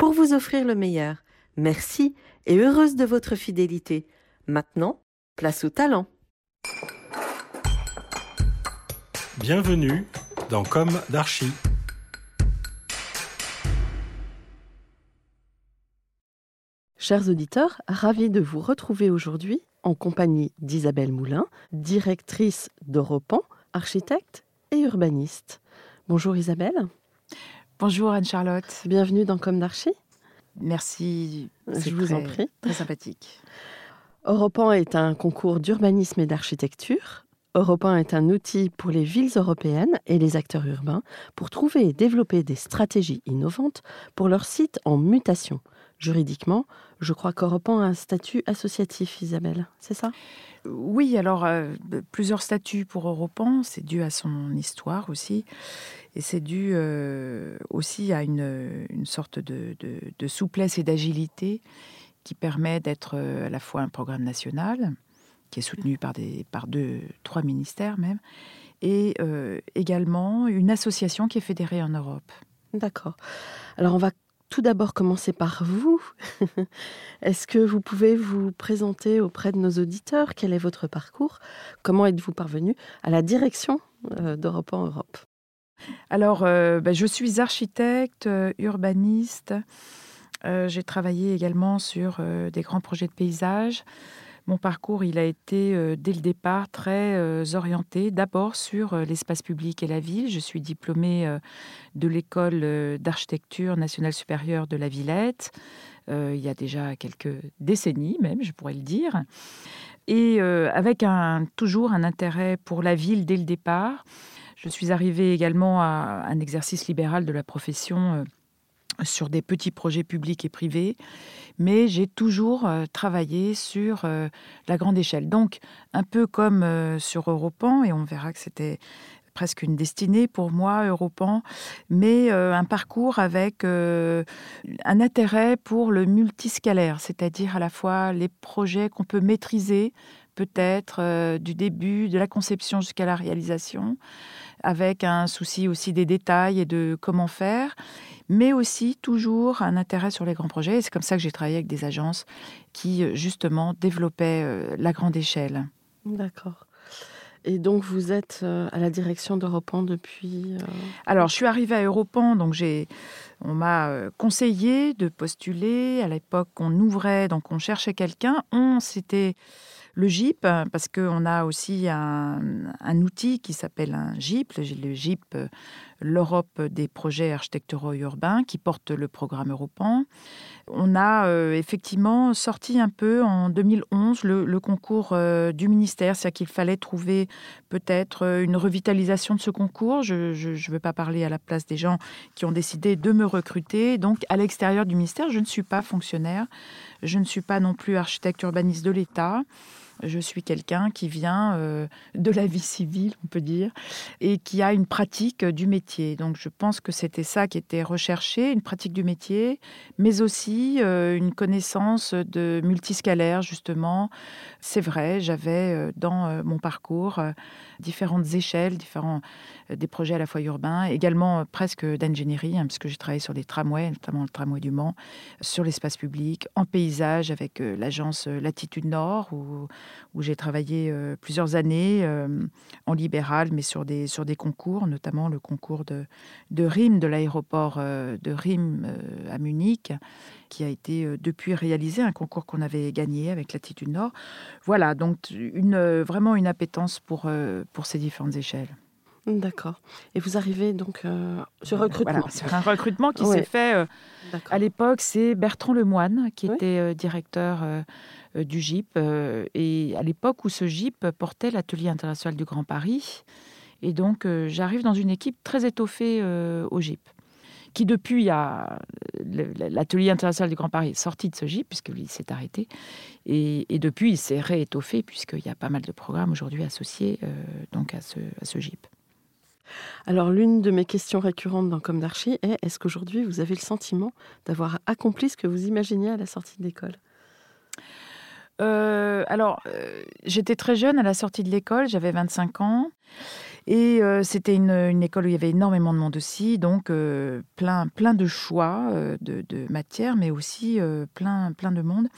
pour vous offrir le meilleur. Merci et heureuse de votre fidélité. Maintenant, place au talent. Bienvenue dans Comme d'Archie. Chers auditeurs, ravis de vous retrouver aujourd'hui en compagnie d'Isabelle Moulin, directrice d'Europan, architecte et urbaniste. Bonjour Isabelle. Bonjour Anne-Charlotte. Bienvenue dans Comme d'Archie. Merci. Je vous en prie. Très sympathique. Europan est un concours d'urbanisme et d'architecture. Europan est un outil pour les villes européennes et les acteurs urbains pour trouver et développer des stratégies innovantes pour leurs sites en mutation. Juridiquement, je crois qu'Europan a un statut associatif, Isabelle, c'est ça? Oui, alors euh, plusieurs statuts pour Europan, c'est dû à son histoire aussi. Et c'est dû euh, aussi à une, sorte de, souplesse et d'agilité qui permet d'être euh, à la fois un programme national, qui est soutenu par, des, par deux, trois ministères même, et euh, également une association qui est fédérée en Europe. D'accord. Alors on va tout d'abord commencer par vous. Est-ce que vous pouvez vous présenter auprès de nos auditeurs? Quel est votre parcours? Comment êtes-vous parvenu à la direction d'Europe en Europe? Alors, euh, ben, je suis architecte, euh, urbaniste. Euh, j'ai travaillé également sur des grands projets de paysage. Mon parcours, il a été dès le départ très orienté d'abord sur l'espace public et la ville. Je suis diplômée de l'école d'architecture nationale supérieure de la Villette, il y a déjà quelques décennies même, je pourrais le dire. Et avec toujours un intérêt pour la ville dès le départ. Je suis arrivée également à un exercice libéral de la profession euh, sur des petits projets publics et privés, mais j'ai toujours euh, travaillé sur euh, la grande échelle. Donc, un peu comme sur Europan, et on verra que c'était presque une destinée pour moi, Europan, mais un parcours avec un intérêt pour le multiscalaire, c'est-à-dire à la fois les projets qu'on peut maîtriser, peut-être du début de la conception jusqu'à la réalisation, avec un souci aussi des détails et de comment faire, mais aussi toujours un intérêt sur les grands projets. Et c'est comme ça que j'ai travaillé avec des agences qui, euh, justement, développaient euh, la grande échelle. D'accord. Et donc, vous êtes euh, à la direction d'Europan depuis. Alors, je suis arrivée à Europan, donc j'ai, on m'a conseillé de postuler. À l'époque, on ouvrait, donc on cherchait quelqu'un. On s'était le GIP, parce qu'on a aussi un, outil qui s'appelle un GIP, le GIP, euh, l'Europe des projets architecturaux urbains, qui porte le programme européen. On a euh, effectivement sorti un peu en 2011 le, concours euh, du ministère, c'est-à-dire qu'il fallait trouver peut-être une revitalisation de ce concours. Je ne veux pas parler à la place des gens qui ont décidé de me recruter. Donc, à l'extérieur du ministère, je ne suis pas fonctionnaire, je ne suis pas non plus architecte urbaniste de l'État. Je suis quelqu'un qui vient euh, de la vie civile, on peut dire, et qui a une pratique du métier. Donc je pense que c'était ça qui était recherché, une pratique du métier, mais aussi euh, une connaissance de multiscalaire, justement. C'est vrai, j'avais euh, dans mon parcours différentes échelles, différents des projets à la fois urbains, également presque d'ingénierie, hein, puisque j'ai travaillé sur des tramways, notamment le tramway du Mans, sur l'espace public, en paysage avec l'agence Latitude Nord, où j'ai travaillé euh, plusieurs années euh, en libéral, mais sur des, sur des concours, notamment le concours de, de RIM de l'aéroport euh, de RIM à Munich, qui a été depuis réalisé, un concours qu'on avait gagné avec Latitude Nord. Voilà, donc une, vraiment une appétence pour, pour ces différentes échelles. D'accord. Et vous arrivez donc sur recrutement. sur un recrutement qui s'est fait à l'époque. C'est Bertrand Lemoine qui était directeur euh, du GIP. Euh, et à l'époque où ce GIP portait l'atelier international du Grand Paris. Et donc, euh, j'arrive dans une équipe très étoffée au GIP qui depuis a l'atelier international du Grand Paris est sorti de ce GIP puisqu'il s'est arrêté et, depuis il s'est réétoffé puisqu'il y a pas mal de programmes aujourd'hui associés euh, donc à ce, à ce GIP. Alors l'une de mes questions récurrentes dans Comme d'Archie est est-ce qu'aujourd'hui vous avez le sentiment d'avoir accompli ce que vous imaginiez à la sortie de l'école? Euh, alors, euh, j'étais très jeune à la sortie de l'école, j'avais 25 ans. Et euh, c'était une, école où il y avait énormément de monde aussi, donc plein, plein de choix de, matières, mais aussi plein, plein de monde.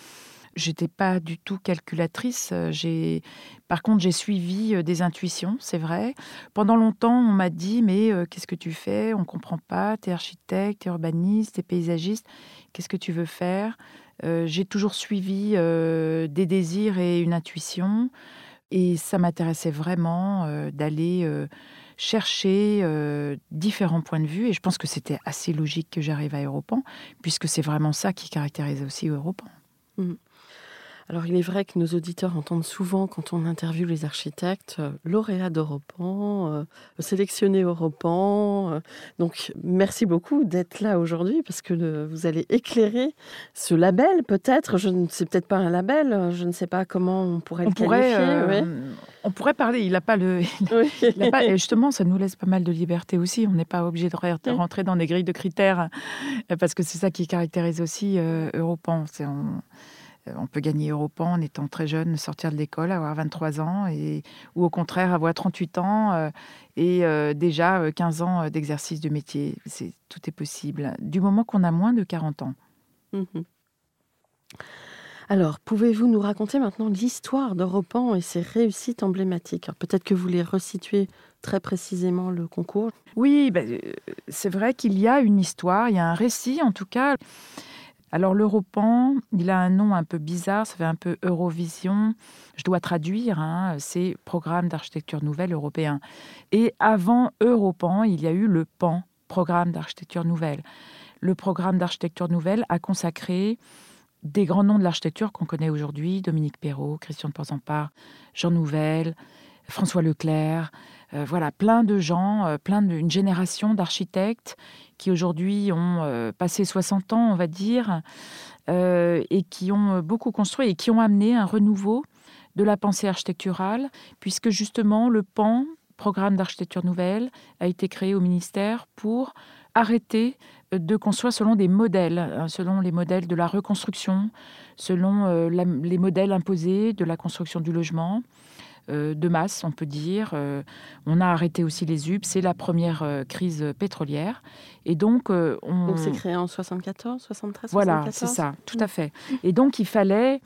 J'étais pas du tout calculatrice. J'ai, par contre, j'ai suivi des intuitions, c'est vrai. Pendant longtemps, on m'a dit mais qu'est-ce que tu fais? On comprend pas. Tu es architecte, tu es urbaniste, tu es paysagiste. Qu'est-ce que tu veux faire? Euh, j'ai toujours suivi euh, des désirs et une intuition. Et ça m'intéressait vraiment euh, d'aller chercher différents points de vue. Et je pense que c'était assez logique que j'arrive à Europan, puisque c'est vraiment ça qui caractérise aussi Europan. Mmh. Alors il est vrai que nos auditeurs entendent souvent quand on interviewe les architectes, euh, lauréats d'Europan, euh, sélectionnés Europan. Euh, donc merci beaucoup d'être là aujourd'hui parce que vous allez éclairer ce label peut-être. Je ne sais peut-être pas un label, je ne sais pas comment on pourrait le qualifier. On pourrait parler, il n'a pas le. pas, et justement, ça nous laisse pas mal de liberté aussi. On n'est pas obligé de rentrer dans des grilles de critères parce que c'est ça qui caractérise aussi Europan. C'est euh, on peut gagner Europan en étant très jeune, sortir de l'école, avoir 23 ans, et, ou au contraire avoir 38 ans euh, et euh, déjà 15 ans d'exercice de métier. C'est, tout est possible, du moment qu'on a moins de 40 ans. Mhm. Alors, pouvez-vous nous raconter maintenant l'histoire d'Europan et ses réussites emblématiques? Peut-être que vous les resituez très précisément le concours. Oui, ben, c'est vrai qu'il y a une histoire, il y a un récit en tout cas. Alors l'Europan, il a un nom un peu bizarre, ça fait un peu Eurovision. Je dois traduire, hein, c'est Programme d'architecture nouvelle européen. Et avant Europan, il y a eu le PAN, Programme d'architecture nouvelle. Le programme d'architecture nouvelle a consacré des grands noms de l'architecture qu'on connaît aujourd'hui, Dominique Perrault, Christian de Porzampar, Jean Nouvel, François Leclerc, euh, voilà, plein de gens, euh, plein d'une génération d'architectes qui aujourd'hui ont euh, passé 60 ans, on va dire, et qui ont beaucoup construit et qui ont amené un renouveau de la pensée architecturale, puisque justement le PAN, Programme d'architecture nouvelle, a été créé au ministère pour arrêter de construire selon des modèles, hein, selon les modèles de la reconstruction, selon les modèles imposés de la construction du logement. Euh, de masse, on peut dire. Euh, on a arrêté aussi les UP. C'est la première euh, crise pétrolière. Et donc, on... Donc, c'est créé en 74, 73, Voilà, c'est ça, tout à fait. Et donc, il fallait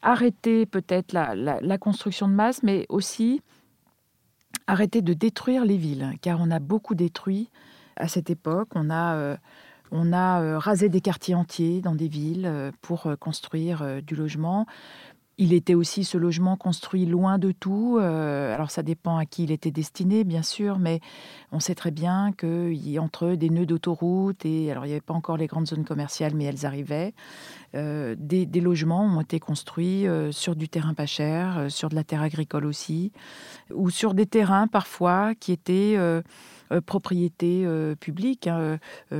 arrêter peut-être la, construction de masse, mais aussi arrêter de détruire les villes, car on a beaucoup détruit à cette époque. On a... on a rasé des quartiers entiers dans des villes pour construire du logement. Il était aussi ce logement construit loin de tout. Euh, alors ça dépend à qui il était destiné, bien sûr, mais on sait très bien qu'il y entre des nœuds d'autoroute et alors il n'y avait pas encore les grandes zones commerciales, mais elles arrivaient. Euh, des, logements ont été construits euh, sur du terrain pas cher, sur de la terre agricole aussi, ou sur des terrains parfois qui étaient propriété publique. Hein.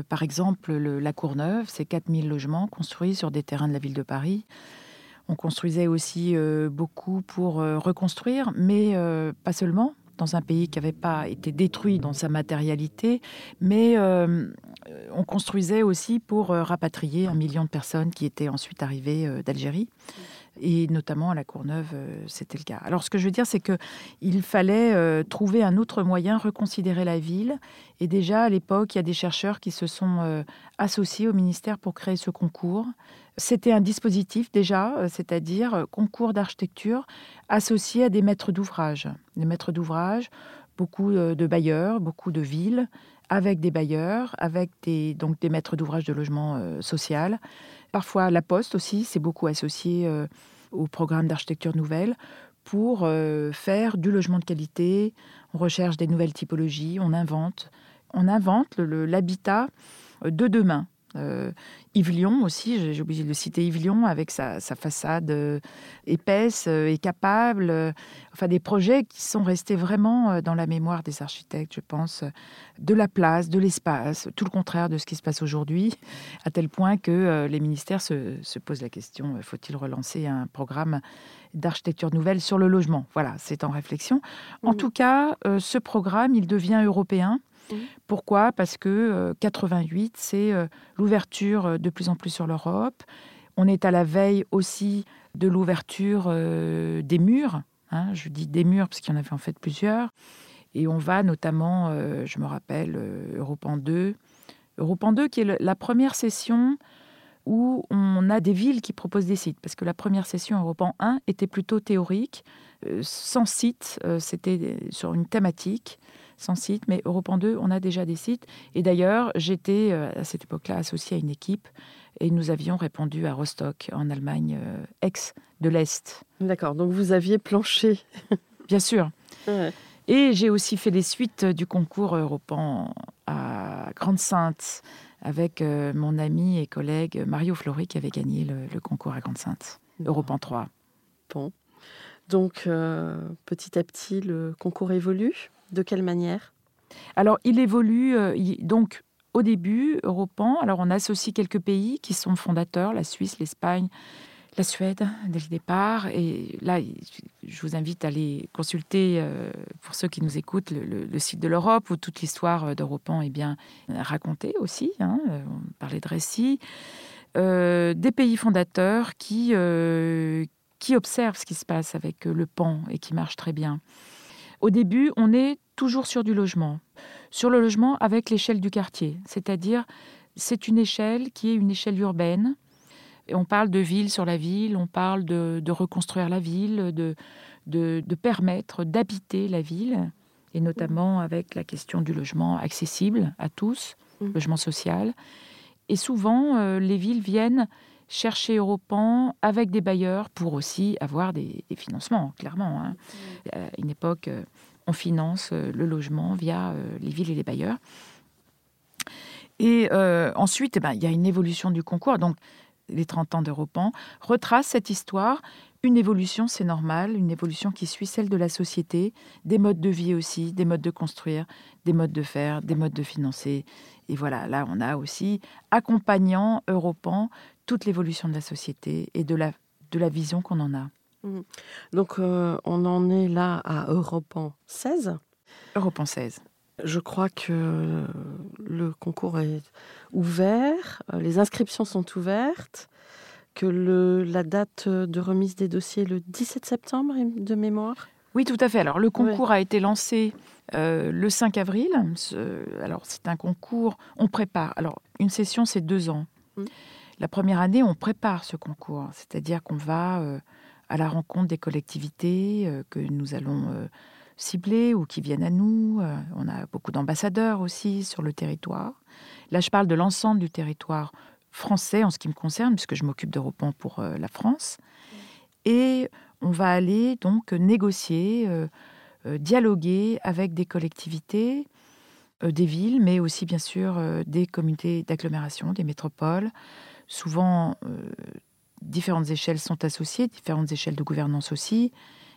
par exemple, la Courneuve, c'est 4000 logements construits sur des terrains de la ville de Paris. On construisait aussi euh, beaucoup pour euh, reconstruire, mais euh, pas seulement dans un pays qui n'avait pas été détruit dans sa matérialité, mais on construisait aussi pour rapatrier un million de personnes qui étaient ensuite arrivées d'Algérie. Et notamment à la Courneuve, c'était le cas. Alors ce que je veux dire, c'est qu'il fallait trouver un autre moyen, reconsidérer la ville. Et déjà, à l'époque, il y a des chercheurs qui se sont associés au ministère pour créer ce concours c'était un dispositif déjà, euh, c'est-à-dire euh, concours d'architecture associé à des maîtres d'ouvrage. Des maîtres d'ouvrage, beaucoup euh, de bailleurs, beaucoup de villes, avec des bailleurs, avec des, donc des maîtres d'ouvrage de logement social. Parfois la Poste aussi, c'est beaucoup associé au programme d'architecture nouvelle pour faire du logement de qualité. On recherche des nouvelles typologies, on invente. On invente l'habitat de demain Euh, Yves-Lyon aussi, j'ai oublié de le citer, Yves-Lyon avec sa, sa façade euh, épaisse euh, et capable. enfin, des projets qui sont restés vraiment dans la mémoire des architectes, je pense, de la place, de l'espace, tout le contraire de ce qui se passe aujourd'hui, à tel point que les ministères se, se posent la question, faut-il relancer un programme d'architecture nouvelle sur le logement? Voilà, c'est en réflexion. En tout cas, ce programme, il devient européen. Mhm. Pourquoi? Parce que euh, 88, c'est euh, l'ouverture euh, de plus en plus sur l'Europe. On est à la veille aussi de l'ouverture euh, des murs. hein. je dis des murs parce qu'il y en avait en fait plusieurs. Et on va notamment, euh, je me rappelle, euh, Europan 2. Europan 2 qui est la première session où on a des villes qui proposent des sites. Parce que la première session Europan 1 était plutôt théorique, euh, sans site. euh, C'était sur une thématique sans site, mais Europan 2, on a déjà des sites. Et d'ailleurs, j'étais euh, à cette époque-là associée à une équipe et nous avions répondu à Rostock, en Allemagne, euh, ex de l'Est. D'accord, donc vous aviez planché. Bien sûr. Ouais. Et j'ai aussi fait les suites du concours Europan à Grande-Sainte avec euh, mon ami et collègue Mario Flori qui avait gagné le, le concours à Grande-Sainte. Europan 3. Bon. Donc, euh, petit à petit, le concours évolue. De quelle manière? Alors, il évolue euh, donc au début, Europan. Alors, on associe quelques pays qui sont fondateurs, la Suisse, l'Espagne, la Suède, dès le départ. Et là, je vous invite à aller consulter, euh, pour ceux qui nous écoutent, le, site de l'Europe où toute l'histoire euh, d'Europan est bien racontée aussi. hein. On parlait de récits. Des pays fondateurs qui, qui observent ce qui se passe avec le pan et qui marche très bien. Au début, on est toujours sur du logement. Sur le logement avec l'échelle du quartier. C'est-à-dire, c'est une échelle qui est une échelle urbaine. Et on parle de ville sur la ville, on parle de, de reconstruire la ville, de, de, de permettre d'habiter la ville, et notamment avec la question du logement accessible à tous, Mhm. logement social. Et souvent, euh, les villes viennent chercher Europan avec des bailleurs pour aussi avoir des, des financements, clairement. hein. À une époque, euh, on finance euh, le logement via euh, les villes et les bailleurs. Et euh, ensuite, eh ben, il y a une évolution du concours. Donc, les 30 ans d'Europan retracent cette histoire. Une évolution, c'est normal, une évolution qui suit celle de la société, des modes de vie aussi, des modes de construire, des modes de faire, des modes de financer. Et voilà, là, on a aussi, accompagnant Europan, toute l'évolution de la société et de la, de la vision qu'on en a. Donc, euh, on en est là à Europan 16. Europan 16. Je crois que le concours est ouvert, les inscriptions sont ouvertes, que le, la date de remise des dossiers est le 17 septembre de mémoire. Oui, tout à fait. Alors, le concours a été lancé euh, le 5 avril. Alors, c'est un concours, on prépare. Alors, une session, c'est deux ans. Mm. La première année, on prépare ce concours. C'est-à-dire qu'on va euh, à la rencontre des collectivités euh, que nous allons euh, cibler ou qui viennent à nous. On a beaucoup d'ambassadeurs aussi sur le territoire. Là, je parle de l'ensemble du territoire français en ce qui me concerne, puisque je m'occupe d'Europan pour euh, la France. Et on va aller donc négocier, dialoguer avec des collectivités, des villes, mais aussi bien sûr des communautés d'agglomération, des métropoles. Souvent, euh, différentes échelles sont associées, différentes échelles de gouvernance aussi,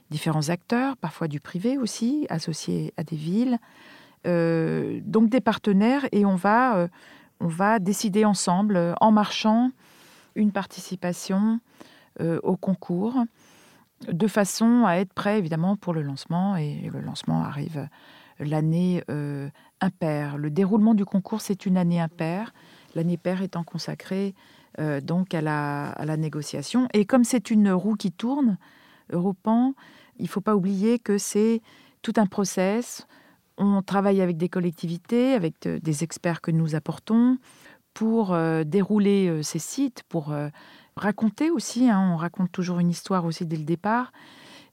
différents acteurs, parfois du privé aussi, associés à des villes. Euh, donc des partenaires et on va, euh, on va décider ensemble, en marchant, une participation au concours, de façon à être prêt évidemment pour le lancement. Et le lancement arrive l'année impaire. Le déroulement du concours, c'est une année impaire, l'année paire étant consacrée euh, donc à la, négociation. Et comme c'est une roue qui tourne, Europan, il ne faut pas oublier que c'est tout un process. On travaille avec des collectivités, avec de- des experts que nous apportons pour euh, dérouler euh, ces sites, pour euh, raconter aussi. hein, on raconte toujours une histoire aussi dès le départ.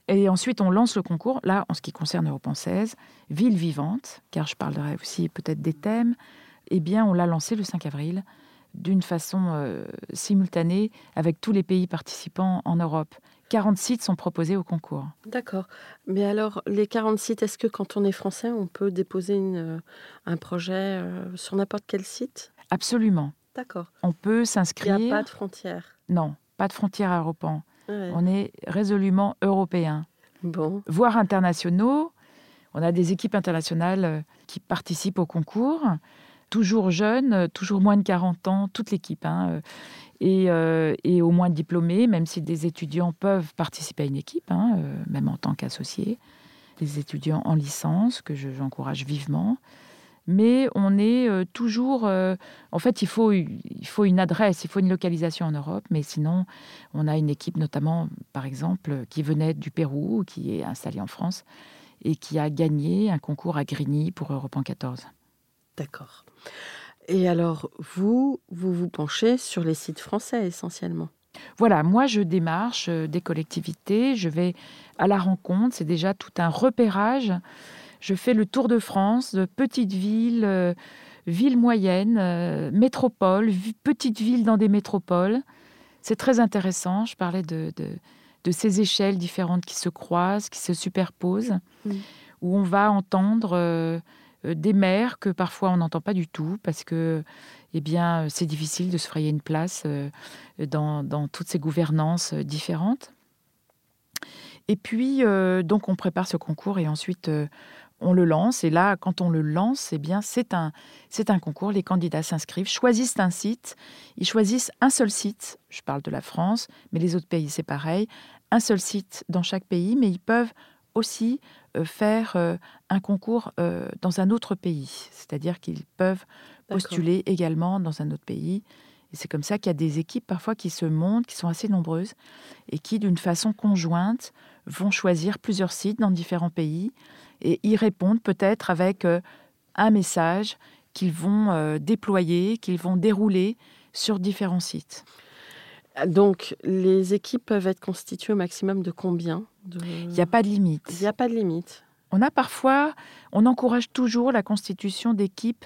Et ensuite, on lance le concours. Là, en ce qui concerne Europan 16, Ville vivante, car je parlerai aussi peut-être des thèmes, eh bien, on l'a lancé le 5 avril d'une façon euh, simultanée avec tous les pays participants en Europe. 40 sites sont proposés au concours. D'accord. Mais alors, les 40 sites, est-ce que quand on est français, on peut déposer une, euh, un projet euh, sur n'importe quel site? Absolument. D'accord. On peut Il n'y s'inscrire. a pas de frontières? Non, pas de frontières à Europan. Ouais. On est résolument européens, Bon. voire internationaux. On a des équipes internationales qui participent au concours, toujours jeunes, euh, toujours moins de 40 ans, toute l'équipe, hein, euh, et, euh, et au moins diplômés, même si des étudiants peuvent participer à une équipe, hein, même en tant qu'associés. Des étudiants en licence, que je- j'encourage vivement. Mais on est toujours. en fait, il faut, il faut une adresse, il faut une localisation en Europe, mais sinon, on a une équipe, notamment, par exemple, qui venait du Pérou, qui est installée en France et qui a gagné un concours à Grigny pour Europe en 14. D'accord. Et alors, vous, vous vous penchez sur les sites français essentiellement. Voilà, moi je démarche euh, des collectivités, je vais à la rencontre, c'est déjà tout un repérage. Je fais le tour de France, de petites villes, euh, villes moyennes, euh, métropoles, petites villes dans des métropoles. C'est très intéressant, je parlais de, de, de ces échelles différentes qui se croisent, qui se superposent, Mm. où on va entendre euh, des maires que parfois on n'entend pas du tout parce que eh bien, c'est difficile de se frayer une place euh, dans, dans toutes ces gouvernances euh, différentes. Et puis, euh, donc, on prépare ce concours et ensuite, euh, on le lance. Et là, quand on le lance, eh bien, c'est un, c'est un concours. Les candidats s'inscrivent, choisissent un site. Ils choisissent un seul site. Je parle de la France, mais les autres pays, c'est pareil. Un seul site dans chaque pays, mais ils peuvent aussi euh, faire euh, un concours euh, dans un autre pays. C'est-à-dire qu'ils peuvent postuler également dans un autre pays. Et c'est comme ça qu'il y a des équipes parfois qui se montent, qui sont assez nombreuses, et qui, d'une façon conjointe, vont choisir plusieurs sites dans différents pays et y répondent peut-être avec euh, un message qu'ils vont euh, déployer, qu'ils vont dérouler sur différents sites. Donc, les équipes peuvent être constituées au maximum de combien? De... Il n'y a pas de limite. Il n'y a pas de limite. On a parfois, on encourage toujours la constitution d'équipes,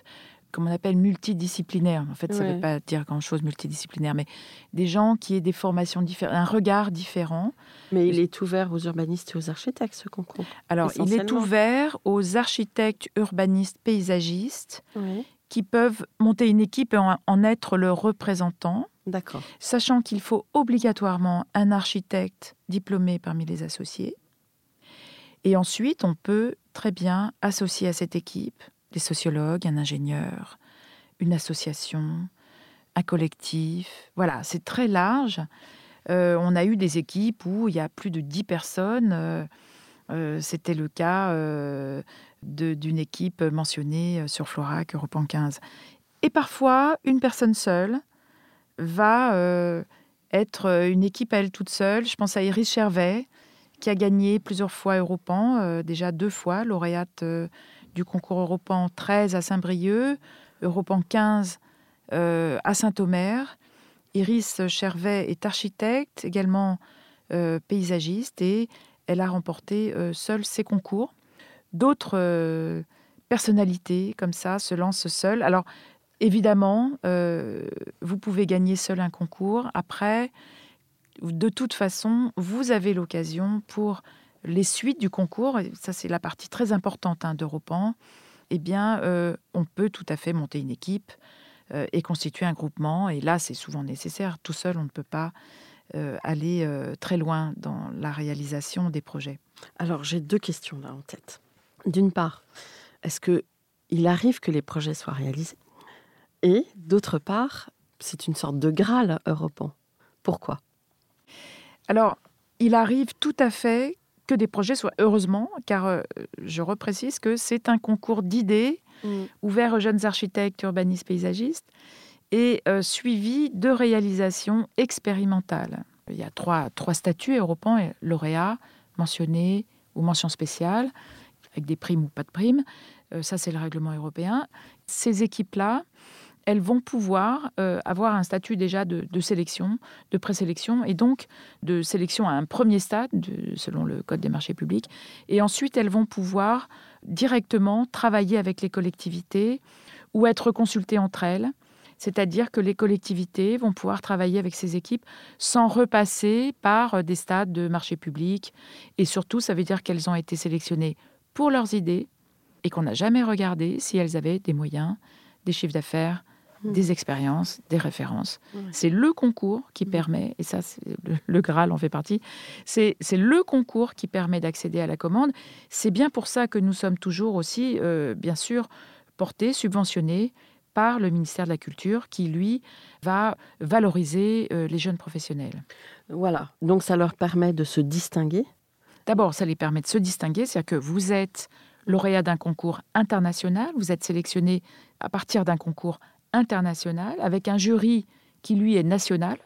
comme on appelle multidisciplinaires. En fait, ça ne Ouais. veut pas dire grand-chose multidisciplinaire, mais des gens qui aient des formations différentes, un regard différent. Mais il est ouvert aux urbanistes et aux architectes, ce concours. Alors, il est ouvert aux architectes, urbanistes, paysagistes qui peuvent monter une équipe et en, en être le représentant, D'accord. sachant qu'il faut obligatoirement un architecte diplômé parmi les associés. Et ensuite, on peut très bien associer à cette équipe des sociologues, un ingénieur, une association, un collectif. Voilà, c'est très large. Euh, on a eu des équipes où il y a plus de 10 personnes. Euh, euh, C'était le cas d'une équipe mentionnée sur Florac, Europe en 15. Et parfois, une personne seule va euh, être euh, une équipe à elle toute seule. Je pense à Iris Chervet, qui a gagné plusieurs fois Europan, euh, déjà deux fois, lauréate du concours Europan 13 à Saint-Brieuc, Europan 15 euh, à Saint-Omer. Iris Chervet est architecte, également paysagiste, et elle a remporté seule ses concours. D'autres personnalités comme ça se lancent seules. Alors, évidemment, euh, vous pouvez gagner seul un concours. Après, de toute façon, vous avez l'occasion pour les suites du concours, ça c'est la partie très importante hein, d'Europan, eh bien, euh, on peut tout à fait monter une équipe euh, et constituer un groupement. Et là, c'est souvent nécessaire. Tout seul, on ne peut pas aller très loin dans la réalisation des projets. Alors, j'ai deux questions là en tête. D'une part, est-ce que il arrive que les projets soient réalisés? Et d'autre part, c'est une sorte de Graal européen. Pourquoi? Alors, il arrive tout à fait que des projets soient, heureusement, car euh, je reprécise que c'est un concours d'idées ouvert aux jeunes architectes, urbanistes, paysagistes, et euh, suivi de réalisations expérimentales. Il y a trois, trois statuts européens, lauréat, mentionné ou mention spéciale, avec des primes ou pas de primes. Euh, ça, c'est le règlement européen. Ces équipes-là, elles vont pouvoir euh, avoir un statut déjà de, sélection, de présélection, et donc de sélection à un premier stade, de- selon le Code des marchés publics. Et ensuite, elles vont pouvoir directement travailler avec les collectivités ou être consultées entre elles. C'est-à-dire que les collectivités vont pouvoir travailler avec ces équipes sans repasser par euh, des stades de marché public. Et surtout, ça veut dire qu'elles ont été sélectionnées pour leurs idées et qu'on n'a jamais regardé si elles avaient des moyens, des chiffres d'affaires mmh. des expériences, des références. C'est le concours qui mmh. permet, et ça, le, Graal en fait partie, c'est le concours qui permet d'accéder à la commande. C'est bien pour ça que nous sommes toujours aussi, euh, bien sûr, portés, subventionnés par le ministère de la Culture qui, lui, va valoriser euh, les jeunes professionnels. Voilà, donc ça leur permet de se distinguer D'abord, ça les permet de se distinguer, c'est-à-dire que vous êtes lauréat d'un concours international, vous êtes sélectionné à partir d'un concours international avec un jury qui, lui, est national,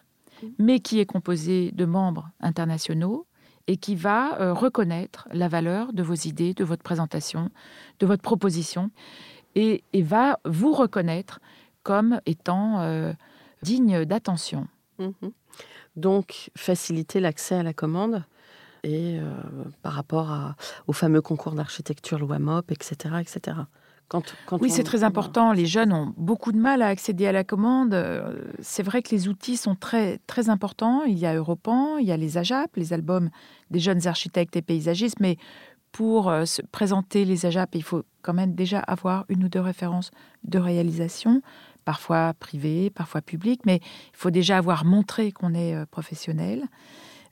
mais qui est composé de membres internationaux et qui va euh, reconnaître la valeur de vos idées, de votre présentation, de votre proposition, et, va vous reconnaître comme étant euh, digne d'attention. Mmh Donc, faciliter l'accès à la commande et euh, par rapport à, au fameux concours d'architecture loi MOP, etc. etc. Quand, oui, c'est très important. Les jeunes ont beaucoup de mal à accéder à la commande. Euh, c'est vrai que les outils sont très, très importants. Il y a Europan, il y a les AJAP, les albums des jeunes architectes et paysagistes. Mais pour euh, se présenter les AJAP, il faut quand même déjà avoir une ou deux références de réalisation, parfois privées, parfois publiques. Mais il faut déjà avoir montré qu'on est professionnel.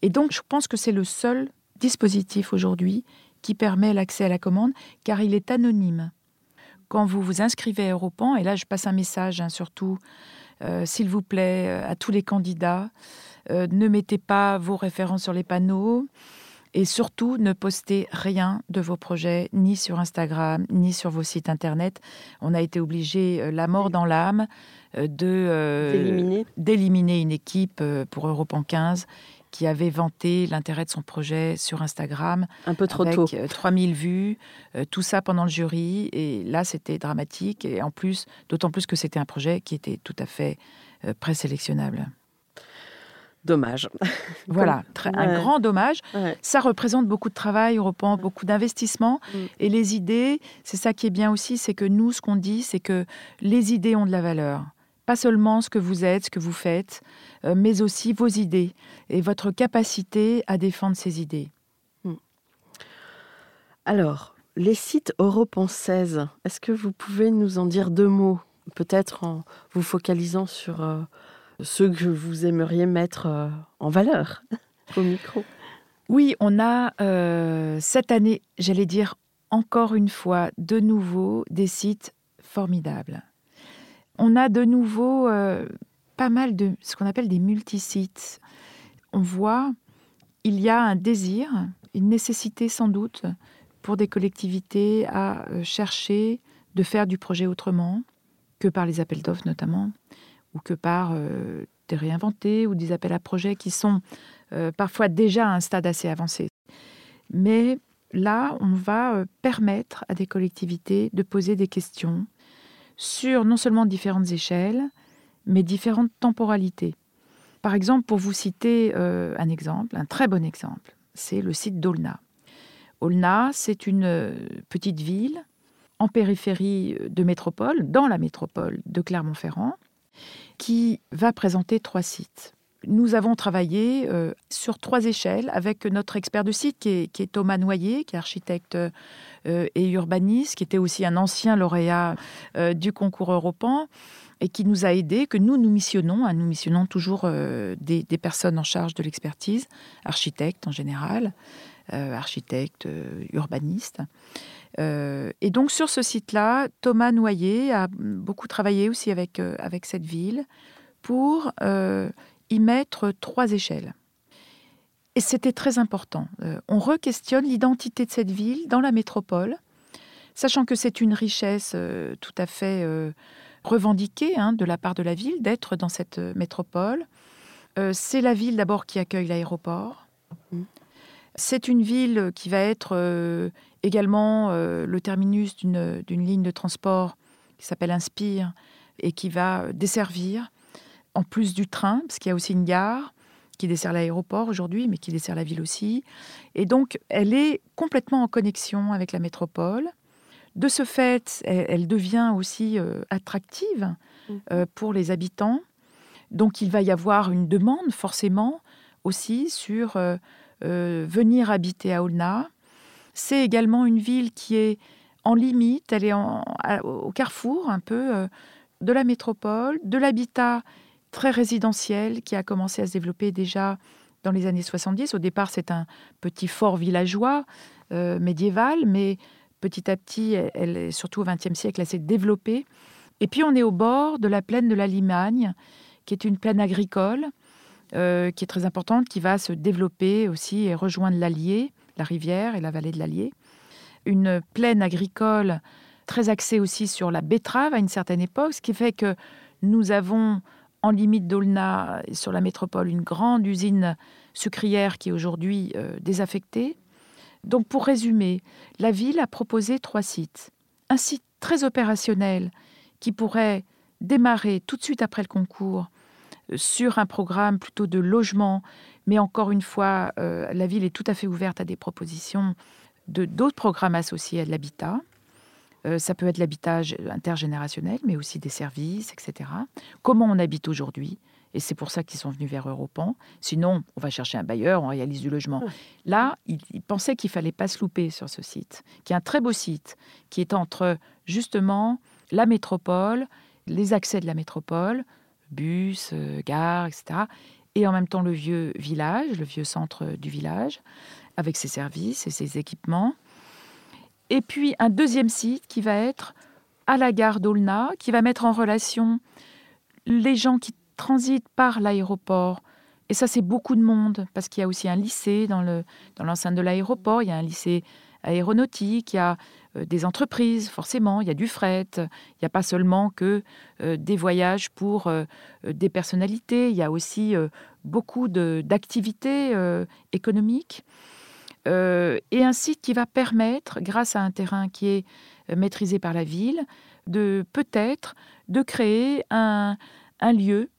Et donc, je pense que c'est le seul dispositif aujourd'hui qui permet l'accès à la commande, car il est anonyme. Quand vous vous inscrivez à Europan, et là je passe un message hein, surtout, euh, s'il vous plaît, euh, à tous les candidats, euh, ne mettez pas vos références sur les panneaux, et surtout ne postez rien de vos projets, ni sur Instagram, ni sur vos sites internet. On a été obligé, la mort dans l'âme, de d'éliminer une équipe pour Europan 15 qui avait vanté l'intérêt de son projet sur Instagram. Un peu trop avec tôt. 3000 euh, vues, euh, tout ça pendant le jury. Et là, c'était dramatique. Et en plus, d'autant plus que c'était un projet qui était tout à fait euh, présélectionnable. Dommage. Voilà, un grand dommage. Ça représente beaucoup de travail, reprend beaucoup d'investissement. Mm. Et les idées, c'est ça qui est bien aussi, c'est que nous, ce qu'on dit, c'est que les idées ont de la valeur pas seulement ce que vous êtes, ce que vous faites, mais aussi vos idées et votre capacité à défendre ces idées. Hmm. Alors, les sites Europe 16, est-ce que vous pouvez nous en dire deux mots Peut-être en vous focalisant sur euh, ceux que vous aimeriez mettre euh, en valeur au micro? Oui, on a cette année, j'allais dire encore une fois, de nouveau des sites formidables on a de nouveau euh, pas mal de ce qu'on appelle des multisites. On voit, il y a un désir, une nécessité sans doute pour des collectivités à euh, chercher de faire du projet autrement que par les appels d'offres notamment, ou que par euh, des réinventés ou des appels à projets qui sont parfois déjà à un stade assez avancé. Mais là, on va permettre à des collectivités de poser des questions, sur non seulement différentes échelles, mais différentes temporalités. Par exemple, pour vous citer euh, un exemple, un très bon exemple, c'est le site d'Olna. Olna, c'est une euh, petite ville en périphérie de métropole, dans la métropole de Clermont-Ferrand, qui va présenter trois sites. Nous avons travaillé euh, sur trois échelles avec notre expert de site qui est, Thomas Noyer, qui est architecte euh, et urbaniste, qui était aussi un ancien lauréat euh, du concours européen et qui nous a aidés, que nous, nous missionnons. Hein, nous missionnons toujours des, personnes en charge de l'expertise, architectes en général, architectes, urbanistes. et donc sur ce site-là, Thomas Noyer a beaucoup travaillé aussi avec, avec cette ville pour y mettre trois échelles. Et c'était très important. Euh, on re-questionne l'identité de cette ville dans la métropole, sachant que c'est une richesse euh, tout à fait euh, revendiquée hein, de la part de la ville d'être dans cette métropole. c'est la ville d'abord qui accueille l'aéroport. Mmh. C'est une ville qui va être également le terminus d'une ligne de transport qui s'appelle Inspire et qui va desservir en plus du train, parce qu'il y a aussi une gare qui dessert l'aéroport aujourd'hui, mais qui dessert la ville aussi. Et donc, elle est complètement en connexion avec la métropole. De ce fait, elle, devient aussi euh, attractive mmh. euh, pour les habitants. Donc, il va y avoir une demande forcément aussi sur euh, venir habiter à Olna. C'est également une ville qui est en limite, elle est au carrefour un peu de la métropole, de l'habitat très résidentiel qui a commencé à se développer déjà dans les années 70. Au départ, c'est un petit fort villageois euh, médiéval, mais petit à petit, elle, surtout au XXe siècle, s'est développée. Et puis, on est au bord de la plaine de la Limagne, qui est une plaine agricole, euh, qui est très importante, qui va se développer aussi et rejoindre l'Allier, la rivière et la vallée de l'Allier. Une plaine agricole très axée aussi sur la betterave à une certaine époque, ce qui fait que nous avons en limite d'Aulna, sur la métropole, une grande usine sucrière qui est aujourd'hui euh, désaffectée. Donc pour résumer, la ville a proposé trois sites. Un site très opérationnel qui pourrait démarrer tout de suite après le concours euh, sur un programme plutôt de logement, mais encore une fois, euh, la ville est tout à fait ouverte à des propositions de d'autres programmes associés à l'habitat. Euh, ça peut être l'habitage intergénérationnel, mais aussi des services, etc. Comment on habite aujourd'hui? Et c'est pour ça qu'ils sont venus vers Europan. Sinon, on va chercher un bailleur, on réalise du logement. Là, ils, pensaient qu'il fallait pas se louper sur ce site, qui est un très beau site, qui est entre justement la métropole, les accès de la métropole, bus, euh, gare, etc. Et en même temps le vieux village, le vieux centre du village, avec ses services et ses équipements. Et puis un deuxième site qui va être à la gare d'Aulna, qui va mettre en relation les gens qui transitent par l'aéroport. Et ça, c'est beaucoup de monde, parce qu'il y a aussi un lycée dans l'enceinte dans de l'aéroport, il y a un lycée aéronautique, il y a euh, des entreprises, forcément, il y a du fret, il n'y a pas seulement que euh, des voyages pour euh, des personnalités, il y a aussi beaucoup d'activités économiques. et un site qui va permettre, grâce à un terrain qui est maîtrisé par la ville, de peut-être de créer un, lieu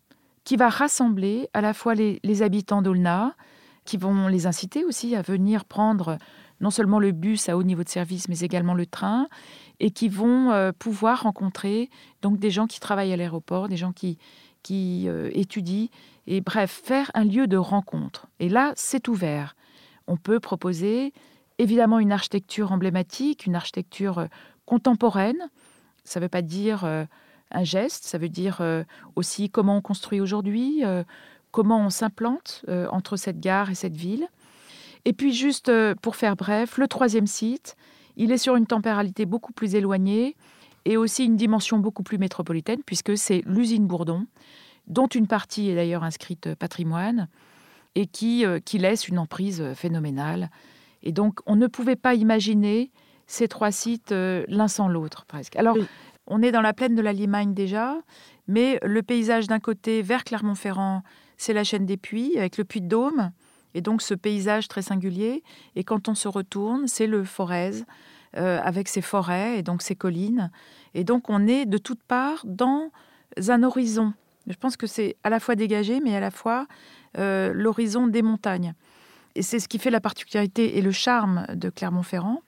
qui va rassembler à la fois les, habitants d'Olna, qui vont les inciter aussi à venir prendre non seulement le bus à haut niveau de service, mais également le train, et qui vont euh, pouvoir rencontrer donc des gens qui travaillent à l'aéroport, des gens qui, qui euh, étudient, et bref, faire un lieu de rencontre. Et là, c'est ouvert. On peut proposer évidemment une architecture emblématique, une architecture euh, contemporaine. Ça ne veut pas dire un geste, ça veut dire aussi comment on construit aujourd'hui, comment on s'implante entre cette gare et cette ville. Et puis juste euh, pour faire bref, le troisième site, il est sur une temporalité beaucoup plus éloignée et aussi une dimension beaucoup plus métropolitaine puisque c'est l'usine Bourdon, dont une partie est d'ailleurs inscrite euh, patrimoine et euh, qui laisse une emprise phénoménale. Et donc on ne pouvait pas imaginer ces trois sites l'un sans l'autre presque. Alors on est dans la plaine de la Limagne déjà, mais le paysage d'un côté vers Clermont-Ferrand, c'est la chaîne des Puits avec le Puy de Dôme et donc ce paysage très singulier. Et quand on se retourne, c'est le Forez, euh, avec ses forêts et donc ses collines. Et donc on est de toutes parts dans un horizon. Je pense que c'est à la fois dégagé, mais à la fois euh, l'horizon des montagnes. Et c'est ce qui fait la particularité et le charme de Clermont-Ferrand.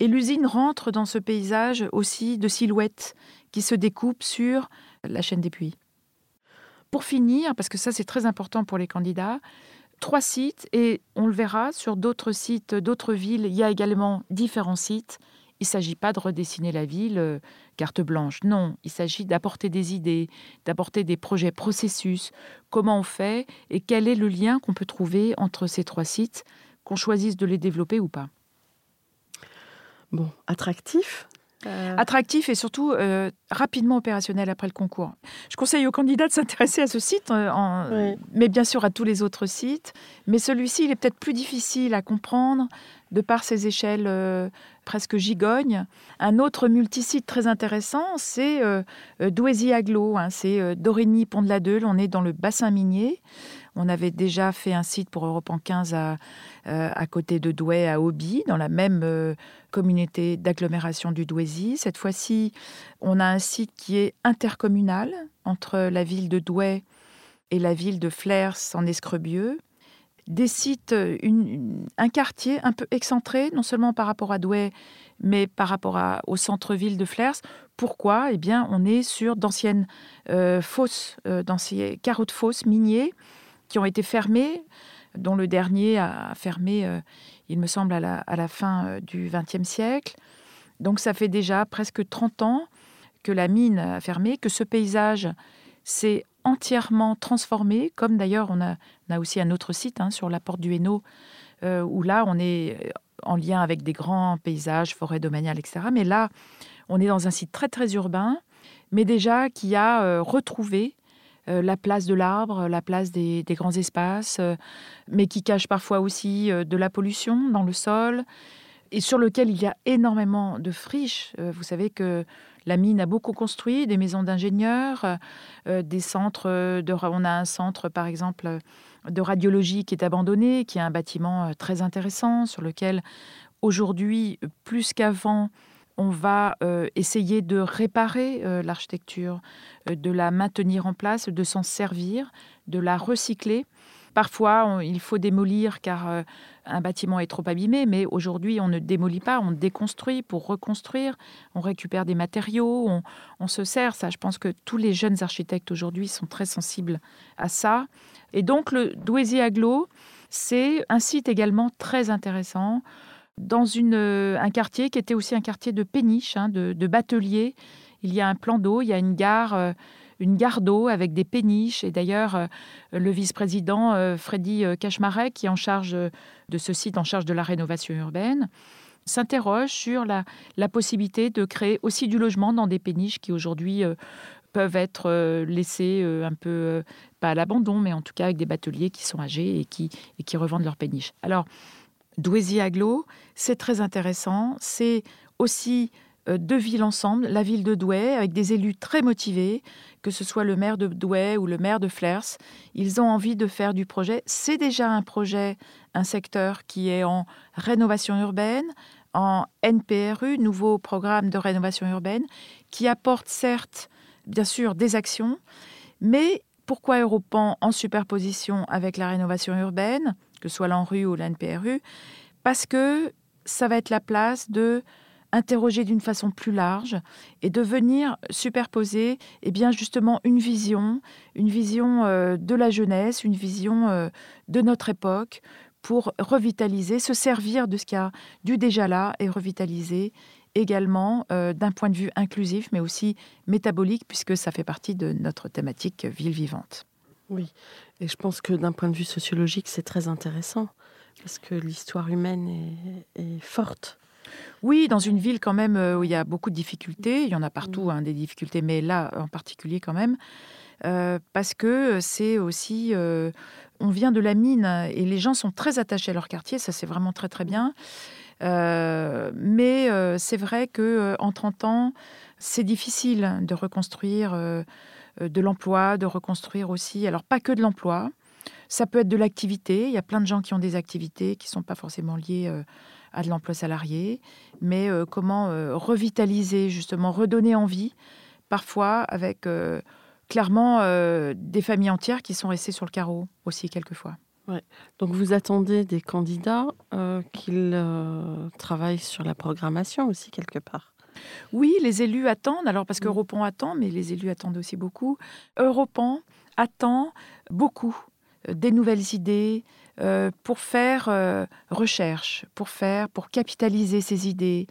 Et l'usine rentre dans ce paysage aussi de silhouettes qui se découpent sur la chaîne des puits. Pour finir, parce que ça c'est très important pour les candidats, trois sites et on le verra sur d'autres sites, d'autres villes, il y a également différents sites. Il ne s'agit pas de redessiner la ville euh, carte blanche, non, il s'agit d'apporter des idées, d'apporter des projets, processus, comment on fait et quel est le lien qu'on peut trouver entre ces trois sites, qu'on choisisse de les développer ou pas. Bon, attractif, euh. Attractif et surtout euh, rapidement opérationnel après le concours. Je conseille aux candidats de s'intéresser à ce site, euh, mais bien sûr à tous les autres sites. Mais celui-ci, il est peut-être plus difficile à comprendre de par ses échelles presque gigognes. Un autre multisite très intéressant, c'est Douaisis-Aglo. Hein, c'est Dorigny-Pont de la Deule. On est dans le bassin minier. On avait déjà fait un site pour Europe en 15 à, à côté de Douai, à Auby, dans la même communauté d'agglomération du Douaisis. Cette fois-ci, on a un site qui est intercommunal entre la ville de Douai et la ville de Flers en Escrebieux. Des sites, un quartier un peu excentré, non seulement par rapport à Douai, mais par rapport au centre-ville de Flers. Pourquoi? Eh bien, on est sur d'anciennes euh, fosses, euh, d'anciens carreaux de fosses miniers qui ont été fermés, dont le dernier a fermé euh, il me semble, à la, fin euh, du XXe siècle. Donc ça fait déjà presque 30 ans que la mine a fermé, que ce paysage s'est entièrement transformé, comme d'ailleurs on a, a, aussi un autre site hein, sur la porte du Hainaut, euh, où là on est en lien avec des grands paysages, forêts domaniales, etc. Mais là, on est dans un site très très urbain, mais déjà qui a euh, retrouvé euh, la place de l'arbre, la place des, grands espaces, mais qui cache parfois aussi de la pollution dans le sol, et sur lequel il y a énormément de friches. vous savez que la mine a beaucoup construit, des maisons d'ingénieurs, des centres. On a un centre, par exemple, de radiologie qui est abandonné, qui est un bâtiment euh, très intéressant sur lequel aujourd'hui, plus qu'avant, on va euh, essayer de réparer euh, l'architecture, de la maintenir en place, de s'en servir, de la recycler. Parfois, il faut démolir car un bâtiment est trop abîmé, mais aujourd'hui, on ne démolit pas, on déconstruit pour reconstruire, on récupère des matériaux, on, se sert. Ça, je pense que tous les jeunes architectes aujourd'hui sont très sensibles à ça. Et donc, le Douaisis Aglo, c'est un site également très intéressant dans euh, un quartier qui était aussi un quartier de péniche, hein, de, de. Il y a un plan d'eau, il y a une gare, euh, une gare d'eau avec des péniches. Et d'ailleurs, euh, le vice-président Freddy Cachemaret, qui est en charge de ce site, en charge de la rénovation urbaine, s'interroge sur la, possibilité de créer aussi du logement dans des péniches qui aujourd'hui peuvent être euh, laissés euh, un peu, euh, pas à l'abandon, mais en tout cas avec des bateliers qui sont âgés et qui, revendent leur péniche. Alors, Douaisis Aglo, c'est très intéressant. C'est aussi deux villes ensemble, la ville de Douai, avec des élus très motivés, que ce soit le maire de Douai ou le maire de Flers. Ils ont envie de faire du projet. C'est déjà un projet, un secteur qui est en rénovation urbaine, en NPRU, nouveau programme de rénovation urbaine, qui apporte certes bien sûr des actions, mais pourquoi Europan en superposition avec la rénovation urbaine, que ce soit l'ANRU ou l'NPRU Parce que ça va être la place de interroger d'une façon plus large et de venir superposer eh bien justement une vision, une vision euh, de la jeunesse, une vision euh, de notre époque pour revitaliser, se servir de ce qu'il y a du déjà là et revitaliser également euh, d'un point de vue inclusif, mais aussi métabolique, puisque ça fait partie de notre thématique ville vivante. Oui, et je pense que d'un point de vue sociologique, c'est très intéressant, parce que l'histoire humaine est, forte. Oui, dans une ville quand même euh, où il y a beaucoup de difficultés, il y en a partout mm. hein, des difficultés, mais là en particulier quand même, euh, parce que c'est aussi, on vient de la mine et les gens sont très attachés à leur quartier, ça c'est vraiment très très bien. Euh, mais euh, c'est vrai que euh, en 30 ans, c'est difficile de reconstruire de l'emploi, de reconstruire aussi, alors pas que de l'emploi, ça peut être de l'activité. Il y a plein de gens qui ont des activités qui ne sont pas forcément liées à de l'emploi salarié, mais comment revitaliser, justement, redonner envie, parfois avec clairement des familles entières qui sont restées sur le carreau aussi quelquefois. Donc vous attendez des candidats euh, qu'ils euh, travaillent sur la programmation aussi quelque part? Oui, les élus attendent, alors parce qu'Europan attend, mais les élus attendent aussi beaucoup. Europan attend beaucoup euh, des nouvelles idées pour faire recherche, pour faire, pour capitaliser ces idées,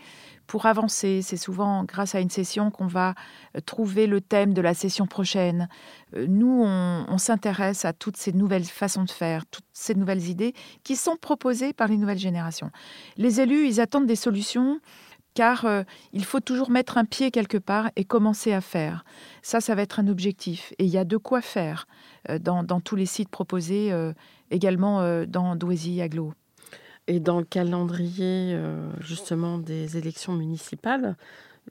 pour avancer. C'est souvent grâce à une session qu'on va euh, trouver le thème de la session prochaine. Euh, nous, on, s'intéresse à toutes ces nouvelles façons de faire, toutes ces nouvelles idées qui sont proposées par les nouvelles générations. Les élus, ils attendent des solutions car euh, il faut toujours mettre un pied quelque part et commencer à faire. Ça, ça va être un objectif. Et il y a de quoi faire dans, tous les sites proposés, également dans Douaisis, Aglo. Et dans le calendrier euh, justement des élections municipales,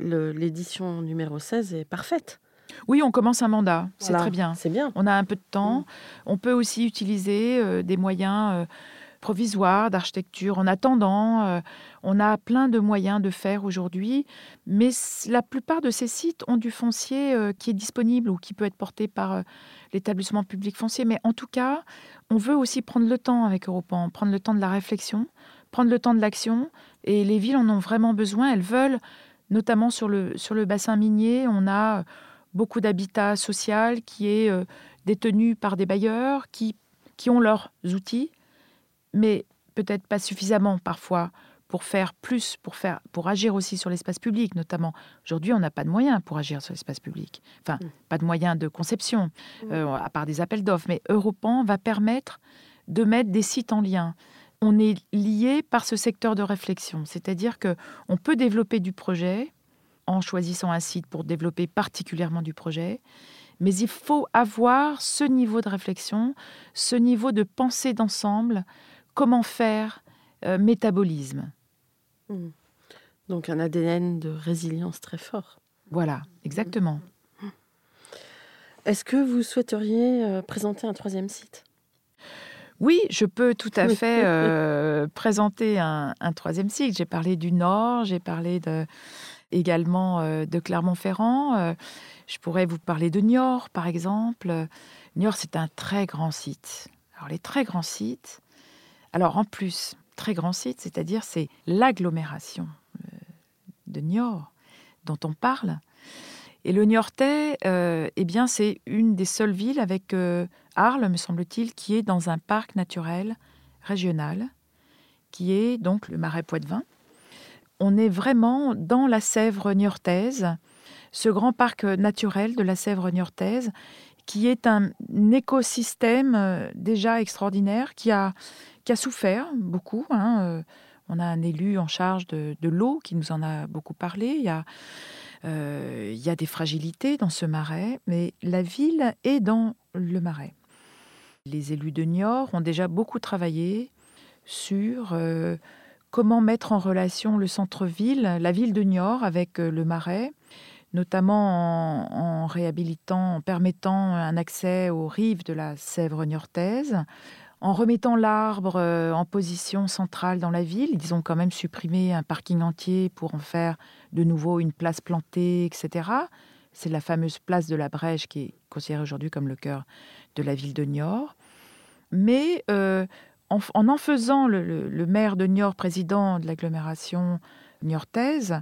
l'édition numéro 16 est parfaite. Oui, on commence un mandat, c'est très bien. C'est bien. On a un peu de temps. Mm. On peut aussi utiliser euh, des moyens euh, provisoires d'architecture en attendant. on a plein de moyens de faire aujourd'hui, mais la plupart de ces sites ont du foncier qui est disponible ou qui peut être porté par l'établissement public foncier. Mais en tout cas, on veut aussi prendre le temps avec Europan, prendre le temps de la réflexion, prendre le temps de l'action. Et les villes en ont vraiment besoin. Elles veulent, notamment sur le, sur le bassin minier, on a beaucoup d'habitat social qui est euh, détenu par des bailleurs qui, qui ont leurs outils, mais peut-être pas suffisamment parfois pour faire plus, pour, faire, pour agir aussi sur l'espace public, notamment. Aujourd'hui, on n'a pas de moyens pour agir sur l'espace public. Enfin, mm. pas de moyens de conception, mm. euh, à part des appels d'offres. Mais Europan va permettre de mettre des sites en lien. On est lié par ce secteur de réflexion, c'est-à-dire que on peut développer du projet en choisissant un site pour développer particulièrement du projet, mais il faut avoir ce niveau de réflexion, ce niveau de pensée d'ensemble, comment faire euh, métabolisme. Hmm. Donc un ADN de résilience très fort. Voilà, exactement. Hmm. Est-ce que vous souhaiteriez euh, présenter un troisième site? Oui, je peux tout à fait euh, présenter un, troisième site. J'ai parlé du Nord, j'ai parlé de, également de Clermont-Ferrand. je pourrais vous parler de Niort, par exemple. Niort, c'est un très grand site. Alors, les très grands sites, alors en plus, très grand site, c'est-à-dire c'est l'agglomération euh, de Niort dont on parle. Et le Niortais, euh, eh bien, c'est une des seules villes avec euh, Arles, me semble-t-il, qui est dans un parc naturel régional, qui est donc le Marais Poitevin. On est vraiment dans la Sèvre niortaise, ce grand parc naturel de la Sèvre niortaise, qui est un écosystème déjà extraordinaire, qui a, qui a souffert beaucoup. Hein, euh, on a un élu en charge de, l'eau qui nous en a beaucoup parlé. Il y a, euh, il y a des fragilités dans ce marais, mais la ville est dans le marais. Les élus de Niort ont déjà beaucoup travaillé sur euh, comment mettre en relation le centre-ville, la ville de Niort avec le marais, notamment en, en, réhabilitant, en permettant un accès aux rives de la Sèvre niortaise, en remettant l'arbre euh, en position centrale dans la ville. Ils ont quand même supprimé un parking entier pour en faire de nouveau une place plantée, etc. C'est la fameuse place de la Brèche qui est considérée aujourd'hui comme le cœur de la ville de Niort. Mais euh, en, en, faisant le, maire de Niort président de l'agglomération niortaise,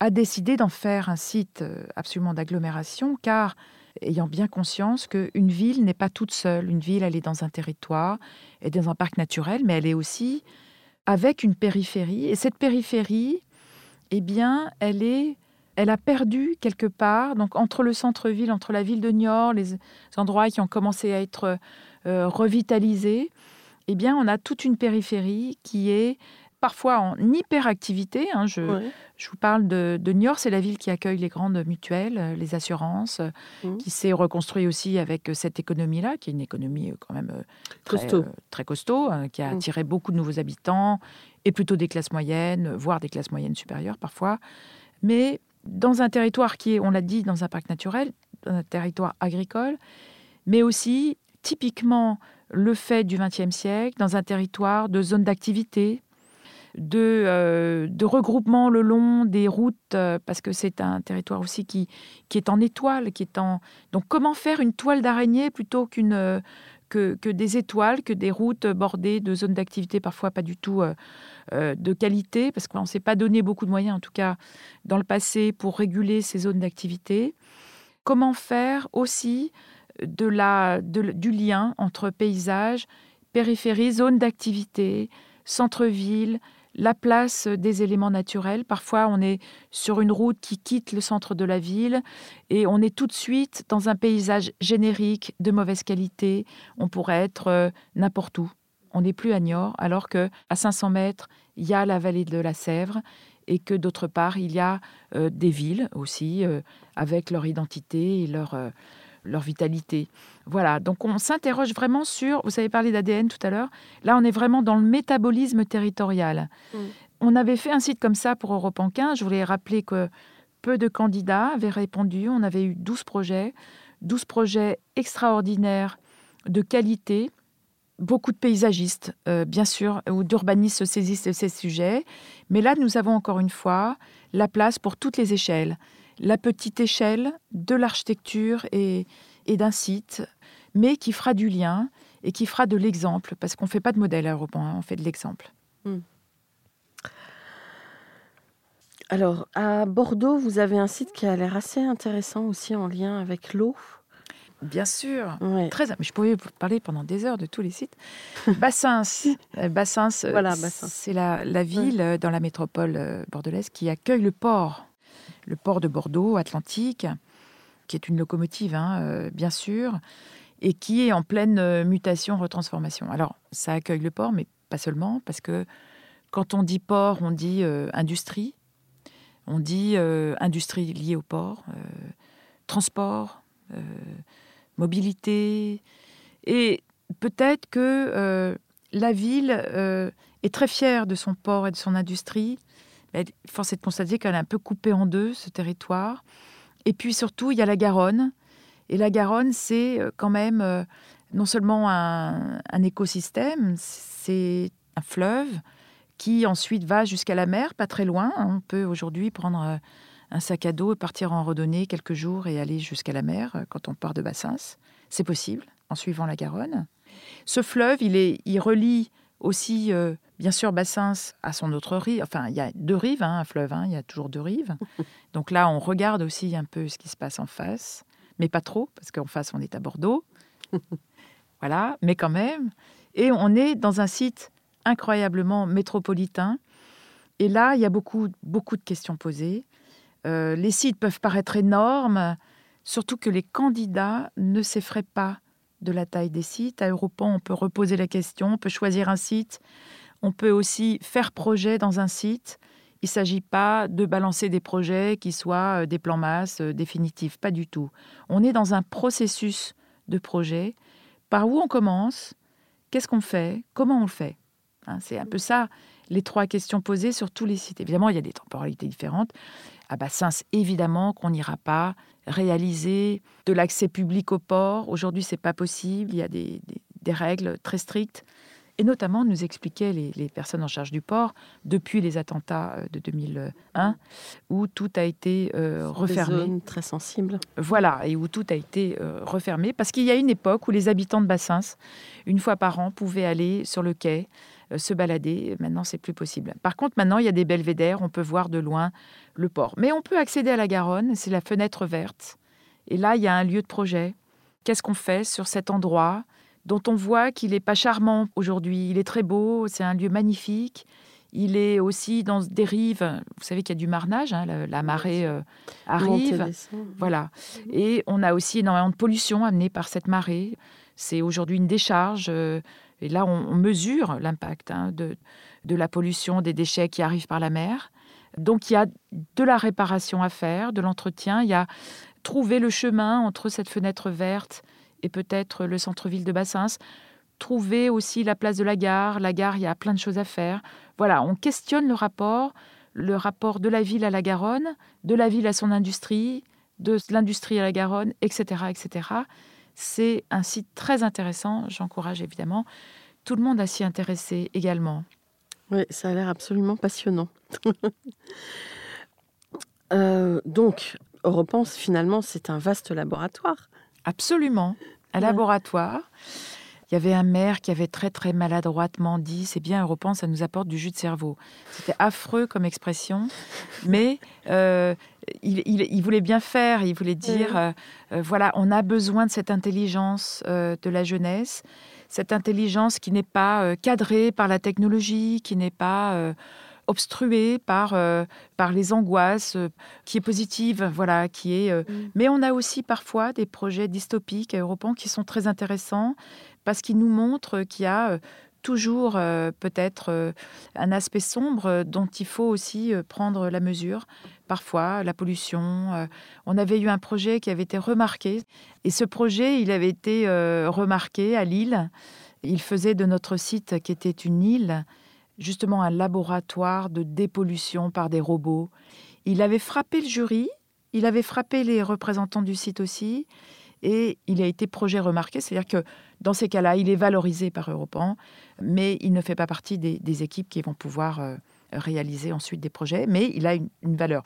a décidé d'en faire un site euh, absolument d'agglomération, car ayant bien conscience qu'une ville n'est pas toute seule. Une ville, elle est dans un territoire, elle est dans un parc naturel, mais elle est aussi avec une périphérie. Et cette périphérie, eh bien, elle est, elle a perdu quelque part, donc entre le centre-ville, entre la ville de Niort, les endroits qui ont commencé à être euh, revitalisés, eh bien, on a toute une périphérie qui est parfois en hyperactivité. Hein, je, je, vous parle de, Niort, c'est la ville qui accueille les grandes mutuelles, euh, les assurances, euh, mmh. qui s'est reconstruit aussi avec euh, cette économie-là, qui est une économie quand même très costaud, très costaud hein, qui a mmh. attiré beaucoup de nouveaux habitants, et plutôt des classes moyennes, voire des classes moyennes supérieures parfois. Mais dans un territoire qui est, on l'a dit, dans un parc naturel, dans un territoire agricole, mais aussi typiquement le fait du XXe siècle, dans un territoire de zone d'activité, de, euh, de regroupement le long des routes, euh, parce que c'est un territoire aussi qui, qui est en étoile, qui est en... Donc comment faire une toile d'araignée plutôt qu'une... Euh, que, que, des étoiles, que des routes bordées de zones d'activité parfois pas du tout de qualité, parce qu'on ne s'est pas donné beaucoup de moyens, en tout cas dans le passé, pour réguler ces zones d'activité. Comment faire aussi de la, du lien entre paysage, périphérie, zone d'activité, centre-ville, la place des éléments naturels. Parfois, on est sur une route qui quitte le centre de la ville et on est tout de suite dans un paysage générique de mauvaise qualité. On pourrait être euh, n'importe où. On n'est plus à Niort, alors que à 500 mètres, il y a la vallée de la Sèvre et que d'autre part, il y a euh, des villes aussi euh, avec leur identité et leur leur vitalité. Voilà, donc on s'interroge vraiment sur, vous avez parlé d'ADN tout à l'heure, là on est vraiment dans le métabolisme territorial. Mm. On avait fait un site comme ça pour Europe en 15, je voulais rappeler que peu de candidats avaient répondu, on avait eu 12 projets, 12 projets extraordinaires de qualité, beaucoup de paysagistes, euh, bien sûr, ou d'urbanistes se saisissent de ces sujets, mais là nous avons encore une fois la place pour toutes les échelles la petite échelle de l'architecture et, d'un site, mais qui fera du lien et qui fera de l'exemple, parce qu'on ne fait pas de modèle européen, hein, on fait de l'exemple. Hmm. Alors, à Bordeaux, vous avez un site qui a l'air assez intéressant aussi en lien avec l'eau. Bien sûr. Ouais. Très, mais je pouvais vous parler pendant des heures de tous les sites. Bassins, euh, Bassins, euh, Voilà, Bassins. c'est la, la ville euh, dans la métropole bordelaise qui accueille le port, le port de Bordeaux, Atlantique, qui est une locomotive, hein, euh, bien sûr, et qui est en pleine euh, mutation, retransformation. Alors, ça accueille le port, mais pas seulement, parce que quand on dit port, on dit euh, industrie, on dit industrie liée au port, transport, mobilité. Et peut-être que la ville est très fière de son port et de son industrie. Force est de constater qu'elle a un peu coupé en deux ce territoire. Et puis surtout, il y a la Garonne. Et la Garonne, c'est euh, quand même euh, non seulement un, écosystème, c'est un fleuve qui ensuite va jusqu'à la mer, pas très loin. On peut aujourd'hui prendre euh, un sac à dos et partir en randonnée quelques jours et aller jusqu'à la mer quand on part de Bassins. C'est possible en suivant la Garonne. Ce fleuve, il, est, il relie aussi, bien sûr, Bassins à son autre rive. Enfin, il y a deux rives, hein, un fleuve, hein, il y a toujours deux rives. Donc là, on regarde aussi un peu ce qui se passe en face, mais pas trop, parce qu'en face, on est à Bordeaux. voilà, mais quand même. Et on est dans un site incroyablement métropolitain. Et là, il y a beaucoup, beaucoup de questions posées. Euh, les sites peuvent paraître énormes, surtout que les candidats ne s'effraient pas de la taille des sites. À Europan, on peut reposer la question, on peut choisir un site, on peut aussi faire projet dans un site. Il ne s'agit pas de balancer des projets qui soient euh, des plans masse euh, définitifs, pas du tout. On est dans un processus de projet. Par où on commence? Qu'est-ce qu'on fait? Comment on le fait? Hein, C'est un peu ça les trois questions posées sur tous les sites. Évidemment, il y a des temporalités différentes. À Bassins, évidemment qu'on n'ira pas réaliser de l'accès public au port. Aujourd'hui, c'est pas possible. Il y a des règles très strictes. Et notamment, nous expliquaient les, les personnes en charge du port depuis les attentats euh, de 2001, où tout a été euh, Des refermé. zones très sensibles. Voilà, et où tout a été euh, refermé. Parce qu'il y a une époque où les habitants de Bassins, une fois par an, pouvaient aller sur le quai, euh, se balader. Maintenant, c'est plus possible. Par contre, maintenant, il y a des belvédères, on peut voir de loin le port. Mais on peut accéder à la Garonne, c'est la fenêtre verte. Et là, il y a un lieu de projet. Qu'est-ce qu'on fait sur cet endroit? Dont on voit qu'il n'est pas charmant aujourd'hui Il est très beau, c'est un lieu magnifique. Il est aussi dans des rives. Vous savez qu'il y a du marnage, hein, la, la marée euh, arrive. Voilà. Et on a aussi énormément de pollution amenée par cette marée. C'est aujourd'hui une décharge. euh, Et là, on, on mesure l'impact hein, de, de la pollution, des déchets qui arrivent par la mer. Donc, il y a de la réparation à faire, de l'entretien. Il y a trouver le chemin entre cette fenêtre verte et peut-être le centre-ville de Bassins. Trouver aussi la place de la gare. La gare, il y a plein de choses à faire. Voilà, on questionne le rapport, le rapport de la ville à la Garonne, de la ville à son industrie, de l'industrie à la Garonne, etc. etc. C'est un site très intéressant. J'encourage évidemment tout le monde à s'y intéresser également. Oui, ça a l'air absolument passionnant. Euh, donc, Europense, finalement, c'est un vaste laboratoire. Absolument. Un laboratoire. Il y avait un maire qui avait très très maladroitement dit c'est bien Europan, ça nous apporte du jus de cerveau. C'était affreux comme expression, mais euh, il, il- il voulait bien faire. Il voulait dire euh, euh, voilà, on a besoin de cette intelligence de la jeunesse, cette intelligence qui n'est pas cadrée par la technologie, qui n'est pas obstruée par, euh, par les angoisses, euh, qui est positive, voilà, qui est. euh, Mais on a aussi parfois des projets dystopiques à Europan qui sont très intéressants parce qu'ils nous montrent qu'il y a toujours peut-être un aspect sombre dont il faut aussi prendre la mesure. Parfois, la pollution. on avait eu un projet qui avait été remarqué. Et ce projet, il avait été remarqué à Lille. Il faisait de notre site, qui était une île, justement un laboratoire de dépollution par des robots. Il avait frappé le jury, il avait frappé les représentants du site aussi, et il a été projet remarqué, c'est-à-dire que dans ces cas-là, il est valorisé par Europan, mais il ne fait pas partie des, équipes qui vont pouvoir euh, réaliser ensuite des projets, mais il a une, une valeur.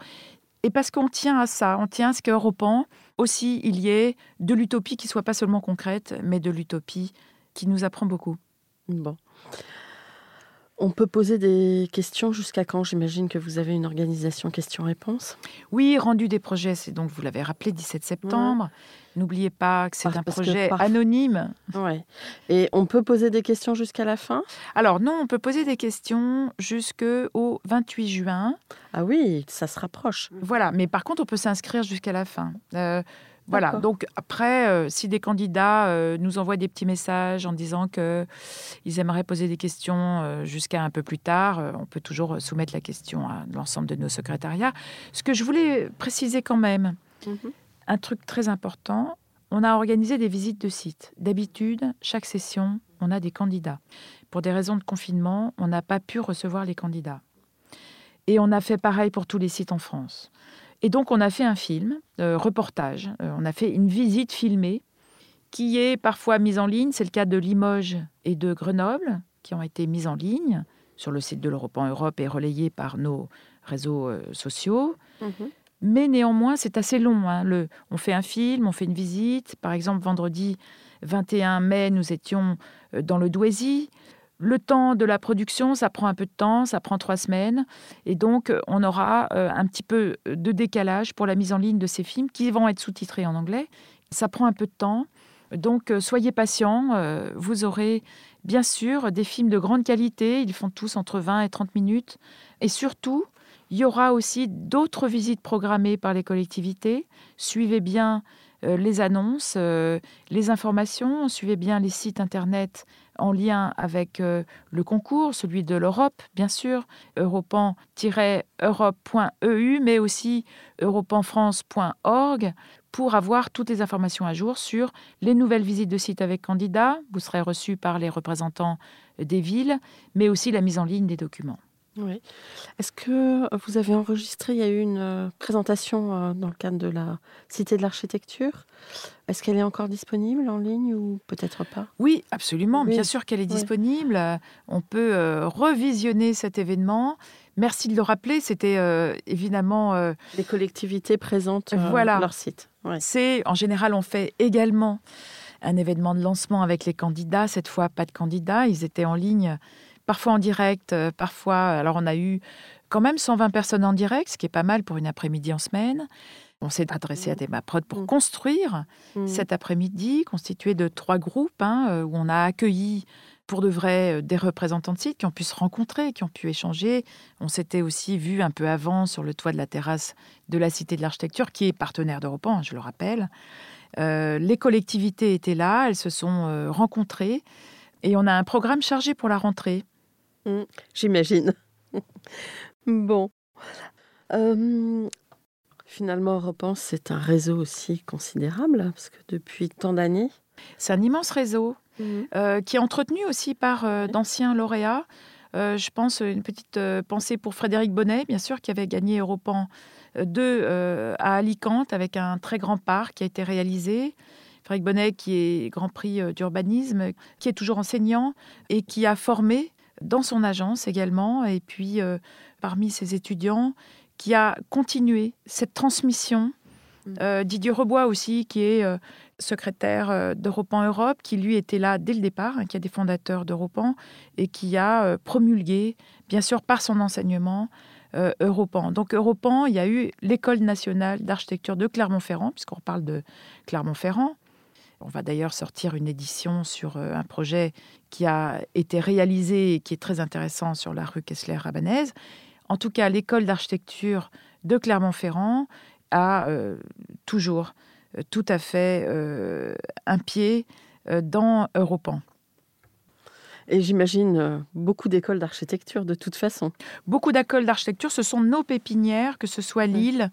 Et parce qu'on tient à ça, on tient à ce qu'Europan aussi, il y ait de l'utopie qui soit pas seulement concrète, mais de l'utopie qui nous apprend beaucoup. Bon. On peut poser des questions jusqu'à quand? J'imagine que vous avez une organisation questions-réponses. Oui, rendu des projets, c'est donc, vous l'avez rappelé, 17 septembre. N'oubliez pas que c'est un projet anonyme. Ouais. Et on peut poser des questions jusqu'à la fin? Alors non, on peut poser des questions jusqu'au 28 juin. Ah oui, ça se rapproche. Voilà, mais par contre, on peut s'inscrire jusqu'à la fin. Euh, voilà, donc après, euh, si des candidats euh, nous envoient des petits messages en disant qu'ils aimeraient poser des questions euh, jusqu'à un peu plus tard, on peut toujours soumettre la question à l'ensemble de nos secrétariats. Ce que je voulais préciser quand même, mhm. un truc très important, on a organisé des visites de sites. D'habitude, chaque session, on a des candidats. Pour des raisons de confinement, on n'a pas pu recevoir les candidats. Et on a fait pareil pour tous les sites en France. Et donc, on a fait un film, euh, reportage. Euh, on a fait une visite filmée qui est parfois mise en ligne. C'est le cas de Limoges et de Grenoble, qui ont été mises en ligne sur le site de l'Europe en Europe et relayées par nos réseaux euh, sociaux. Mhm. Mais néanmoins, c'est assez long. Hein. Le, on fait un film, on fait une visite. Par exemple, vendredi 21 mai, nous étions dans le Douaisis. Le temps de la production, ça prend un peu de temps, ça prend trois semaines. Et donc, on aura euh, un petit peu de décalage pour la mise en ligne de ces films qui vont être sous-titrés en anglais. Ça prend un peu de temps. Donc, euh, soyez patients. Euh, vous aurez bien sûr des films de grande qualité. Ils font tous entre 20 et 30 minutes. Et surtout, il y aura aussi d'autres visites programmées par les collectivités. Suivez bien les annonces, les informations, suivez bien les sites internet en lien avec euh, le concours, celui de l'Europe, bien sûr, europan-europe.eu, mais aussi europanfrance.org pour avoir toutes les informations à jour sur les nouvelles visites de sites avec candidats. Vous serez reçu par les représentants des villes, mais aussi la mise en ligne des documents. Oui. Est-ce que vous avez enregistré, il y a eu une euh, présentation euh, dans le cadre de la Cité de l'Architecture? Est-ce qu'elle est encore disponible en ligne ou peut-être pas? Oui, absolument. Bien sûr qu'elle est disponible. On peut euh, revisionner cet événement. Merci de le rappeler. C'était évidemment... Les collectivités présentent voilà. leur site. C'est, en général, on fait également un événement de lancement avec les candidats. Cette fois, pas de candidats. Ils étaient en ligne parfois en direct, euh, parfois. Alors, on a eu quand même 120 personnes en direct, ce qui est pas mal pour une après-midi en semaine. On s'est adressé à des MAPROD pour mmh. construire mmh. cet après-midi, constitué de trois groupes, hein, euh, où on a accueilli pour de vrai euh, des représentants de sites qui ont pu se rencontrer, qui ont pu échanger. On s'était aussi vu un peu avant sur le toit de la terrasse de la Cité de l'Architecture, qui est partenaire d'Europan, je le rappelle. les collectivités étaient là, elles se sont rencontrées, et on a un programme chargé pour la rentrée. Mmh, j'imagine. bon. finalement, Repense, c'est un réseau aussi considérable, parce que depuis tant d'années. C'est un immense réseau mmh. euh, qui est entretenu aussi par euh, d'anciens lauréats. Euh, je pense une petite pensée pour Frédéric Bonnet, bien sûr, qui avait gagné Europan 2 à Alicante avec un très grand parc qui a été réalisé. Frédéric Bonnet, qui est Grand Prix d'urbanisme, qui est toujours enseignant et qui a formé dans son agence également, et puis euh, parmi ses étudiants, qui a continué cette transmission. Mm. Euh, Didier Rebois aussi, qui est euh, secrétaire d'Europan Europe, qui lui était là dès le départ, hein, qui est des fondateurs d'Europan, et qui a promulgué, bien sûr par son enseignement, Europan. Donc Europan, il y a eu l'École nationale d'architecture de Clermont-Ferrand, puisqu'on parle de Clermont-Ferrand, on va d'ailleurs sortir une édition sur euh, un projet qui a été réalisé et qui est très intéressant sur la rue Kessler-Rabanaise. En tout cas, l'école d'architecture de Clermont-Ferrand a euh, toujours euh, tout à fait un pied dans Europan. Et j'imagine euh, beaucoup d'écoles d'architecture de toute façon. Beaucoup d'écoles d'architecture, ce sont nos pépinières, que ce soit Lille,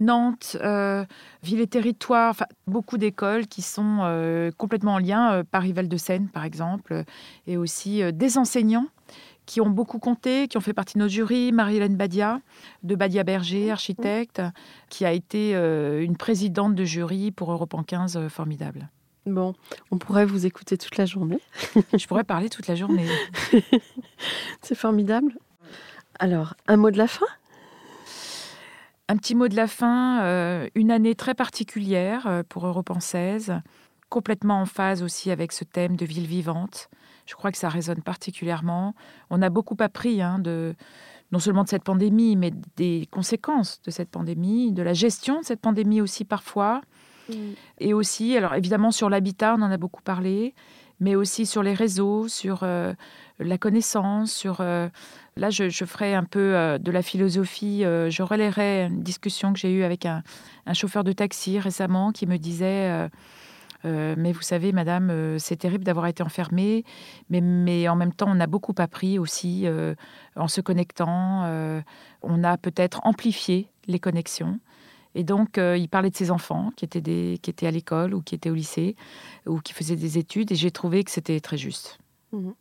Nantes, euh, Ville et Territoire, enfin, beaucoup d'écoles qui sont euh, complètement en lien, Paris-Val-de-Seine par exemple, et aussi des enseignants qui ont beaucoup compté, qui ont fait partie de nos jurys. Marie-Hélène Badia, de Badia Berger, architecte, qui a été une présidente de jury pour Europe en 15, formidable. Bon, on pourrait vous écouter toute la journée. Je pourrais parler toute la journée. C'est formidable. Alors, un mot de la fin? Un petit mot de la fin. Euh, une année très particulière euh, pour Europe 16. complètement en phase aussi avec ce thème de ville vivante. Je crois que ça résonne particulièrement. On a beaucoup appris hein, de, non seulement de cette pandémie, mais des conséquences de cette pandémie, de la gestion de cette pandémie aussi parfois. Et aussi, alors évidemment sur l'habitat, on en a beaucoup parlé, mais aussi sur les réseaux, sur euh, la connaissance, sur... Euh, là, je, ferai un peu euh, de la philosophie, je relayerai une discussion que j'ai eue avec un, chauffeur de taxi récemment qui me disait... mais vous savez, madame, c'est terrible d'avoir été enfermée, mais, en même temps, on a beaucoup appris aussi en se connectant. on a peut-être amplifié les connexions. Et donc, euh, il parlait de ses enfants qui étaient, des, qui étaient à l'école ou qui étaient au lycée ou qui faisaient des études. Et j'ai trouvé que c'était très juste. Mhm.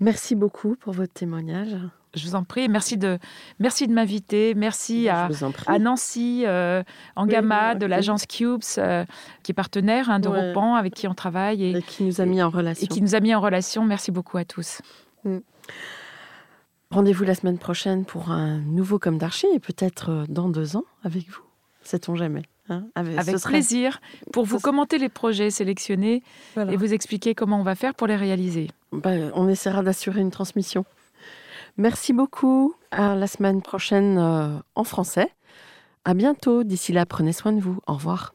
Merci beaucoup pour votre témoignage. Je vous en prie. Merci de, merci de m'inviter. Merci à, à, Nancy euh, Angama de l'agence Cubes, euh, qui est partenaire hein, d'Europan, avec qui on travaille. Et, qui nous a mis en relation. Et qui nous a mis en relation. Merci beaucoup à tous. Mm. Rendez-vous la semaine prochaine pour un nouveau Comme d'Archie et peut-être euh, dans deux ans avec vous. Sait-on jamais hein? Avec, plaisir pour vous commenter les projets sélectionnés et vous expliquer comment on va faire pour les réaliser. Ben, on essaiera d'assurer une transmission. Merci beaucoup. À la semaine prochaine euh, en français. À bientôt. D'ici là, prenez soin de vous. Au revoir.